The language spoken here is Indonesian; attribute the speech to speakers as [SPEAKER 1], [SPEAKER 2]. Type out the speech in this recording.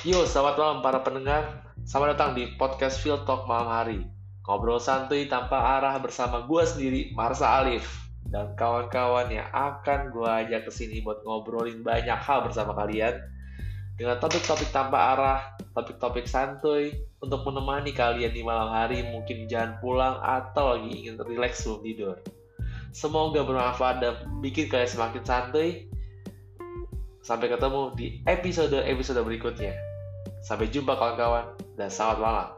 [SPEAKER 1] Yo, selamat malam para pendengar. Selamat datang di podcast Field Talk malam hari. Ngobrol santuy tanpa arah bersama gue sendiri, Marsa Alif. Dan kawan-kawan yang akan gue ajak ke sini buat ngobrolin banyak hal bersama kalian. Dengan topik-topik tanpa arah, topik-topik santuy, untuk menemani kalian di malam hari mungkin jalan pulang atau lagi ingin relax sebelum tidur. Semoga bermanfaat dan bikin kalian semakin santuy. Sampai ketemu di episode-episode berikutnya. Sampai jumpa kawan-kawan dan selamat malam.